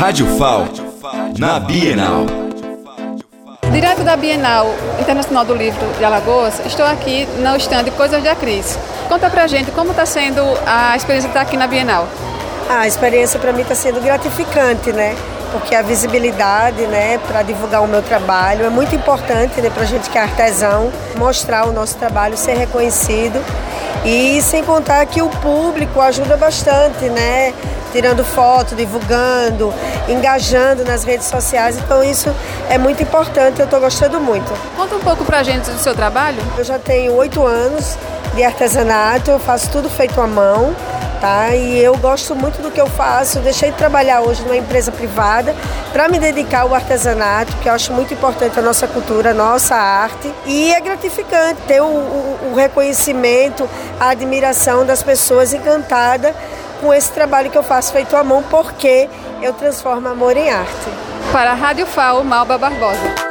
Rádio FAO, na Bienal. Direto da Bienal Internacional do Livro de Alagoas, estou aqui no stand Coisas da Cris. Conta pra gente como está sendo a experiência de estar aqui na Bienal. a experiência para mim está sendo gratificante, né? Porque a visibilidade, né, para divulgar o meu trabalho é muito importante, né, para a gente que é artesão, mostrar o nosso trabalho, ser reconhecido e sem contar que o público ajuda bastante, né? Tirando foto, divulgando, engajando nas redes sociais. Então isso é muito importante, eu estou gostando muito. Conta um pouco pra gente do seu trabalho. Eu já tenho oito anos de artesanato, eu faço tudo feito à mão. Tá? E eu gosto muito do que eu faço. Deixei de trabalhar hoje numa empresa privada para me dedicar ao artesanato, que eu acho muito importante a nossa cultura, a nossa arte. E é gratificante ter o, o, o reconhecimento, a admiração das pessoas encantadas com esse trabalho que eu faço feito à mão, porque eu transformo amor em arte. Para a Rádio FAO, Malba Barbosa.